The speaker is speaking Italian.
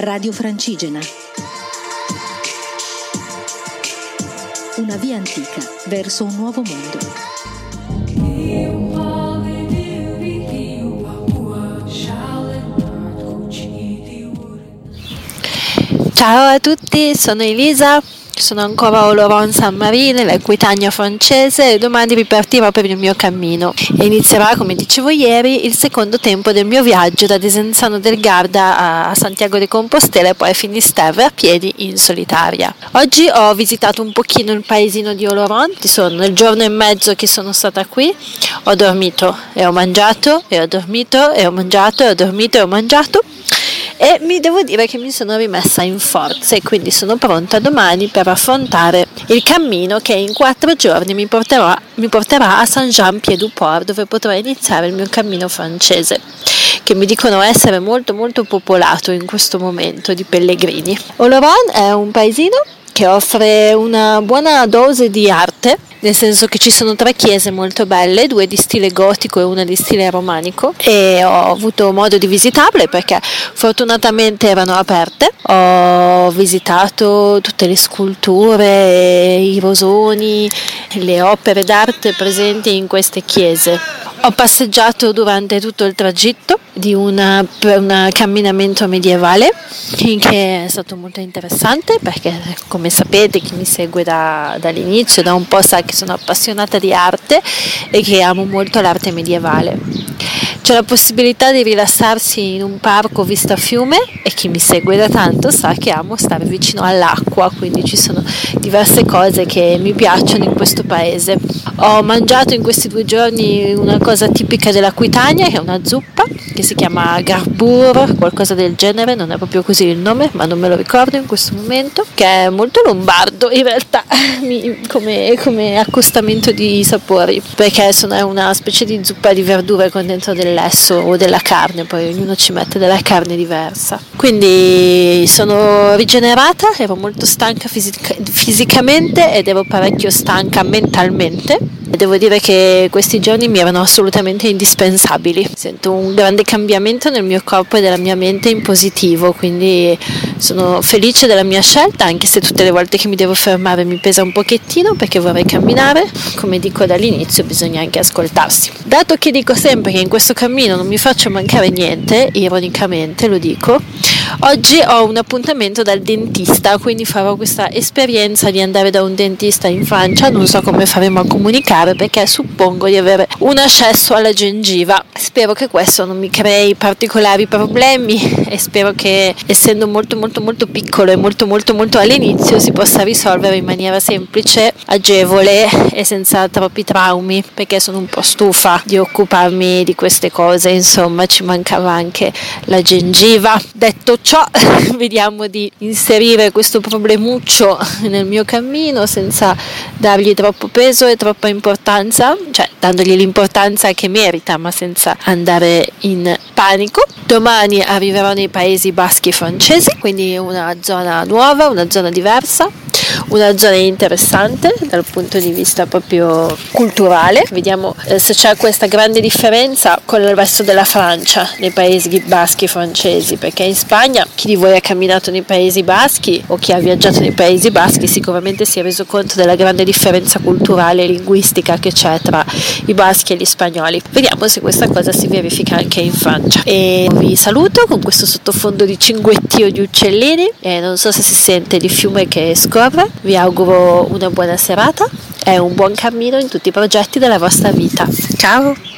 Radio Francigena. Una via antica verso un nuovo mondo. Ciao a tutti, sono Elisa, sono ancora a Oloron San Marino, l'Equitania francese e domani ripartirò per il mio cammino. E inizierà, come dicevo ieri, il secondo tempo del mio viaggio da Desenzano del Garda a Santiago de Compostela e poi a Finisterre a piedi in solitaria. Oggi ho visitato un pochino il paesino di Oloron, sono nel giorno e mezzo che sono stata qui, ho dormito e ho mangiato e ho dormito e ho mangiato e ho dormito e ho mangiato e mi devo dire che mi sono rimessa in forza e quindi sono pronta domani per affrontare il cammino che in quattro giorni mi porterà, mi porterà a Saint-Jean-Pied-du-Port dove potrò iniziare il mio cammino francese che mi dicono essere molto molto popolato in questo momento di pellegrini. Oloron è un paesino che offre una buona dose di arte, nel senso che ci sono tre chiese molto belle, due di stile gotico e una di stile romanico e ho avuto modo di visitarle perché fortunatamente erano aperte. Ho visitato tutte le sculture, i rosoni, le opere d'arte presenti in queste chiese. Ho passeggiato durante tutto il tragitto di una, un camminamento medievale che è stato molto interessante perché come sapete chi mi segue da, dall'inizio da un po' sa che sono appassionata di arte e che amo molto l'arte medievale. C'è la possibilità di rilassarsi in un parco vista fiume e chi mi segue da tanto sa che amo stare vicino all'acqua, quindi ci sono diverse cose che mi piacciono in questo paese. Ho mangiato in questi due giorni una cosa tipica dell'Aquitania, che è una zuppa che si chiama Garbur, qualcosa del genere, non è proprio così il nome, ma non me lo ricordo in questo momento, che è molto lombardo in realtà come, come accostamento di sapori, perché è una specie di zuppa di verdure con dentro dell'esso o della carne, poi ognuno ci mette della carne diversa. Quindi sono rigenerata, ero molto stanca fisica, fisicamente ed ero parecchio stanca mentalmente. Devo dire che questi giorni mi erano assolutamente indispensabili. Sento un grande cambiamento nel mio corpo e nella mia mente in positivo, quindi sono felice della mia scelta, anche se tutte le volte che mi devo fermare mi pesa un pochettino perché vorrei camminare. Come dico dall'inizio, bisogna anche ascoltarsi. Dato che dico sempre che in questo cammino non mi faccio mancare niente, ironicamente lo dico, oggi ho un appuntamento dal dentista, quindi farò questa esperienza di andare da un dentista in Francia, non so come faremo a comunicare perché suppongo di avere un accesso alla gengiva. Spero che questo non mi crei particolari problemi e spero che essendo molto molto molto piccolo e molto molto molto all'inizio si possa risolvere in maniera semplice, agevole e senza troppi traumi perché sono un po' stufa di occuparmi di queste cose, insomma ci mancava anche la gengiva. Detto ciò, vediamo di inserire questo problemuccio nel mio cammino senza dargli troppo peso e troppa importanza, cioè dandogli l'importanza che merita, ma senza andare in panico. Domani arriverò nei Paesi Baschi francesi, quindi una zona nuova, una zona diversa una zona interessante dal punto di vista proprio culturale. Vediamo eh, se c'è questa grande differenza con il resto della Francia, nei paesi baschi francesi, perché in Spagna chi di voi ha camminato nei Paesi Baschi o chi ha viaggiato nei Paesi Baschi sicuramente si è reso conto della grande differenza culturale e linguistica che c'è tra i baschi e gli spagnoli. Vediamo se questa cosa si verifica anche in Francia. E vi saluto con questo sottofondo di cinguettio di uccellini e non so se si sente di fiume che scorre vi auguro una buona serata e un buon cammino in tutti i progetti della vostra vita. Ciao!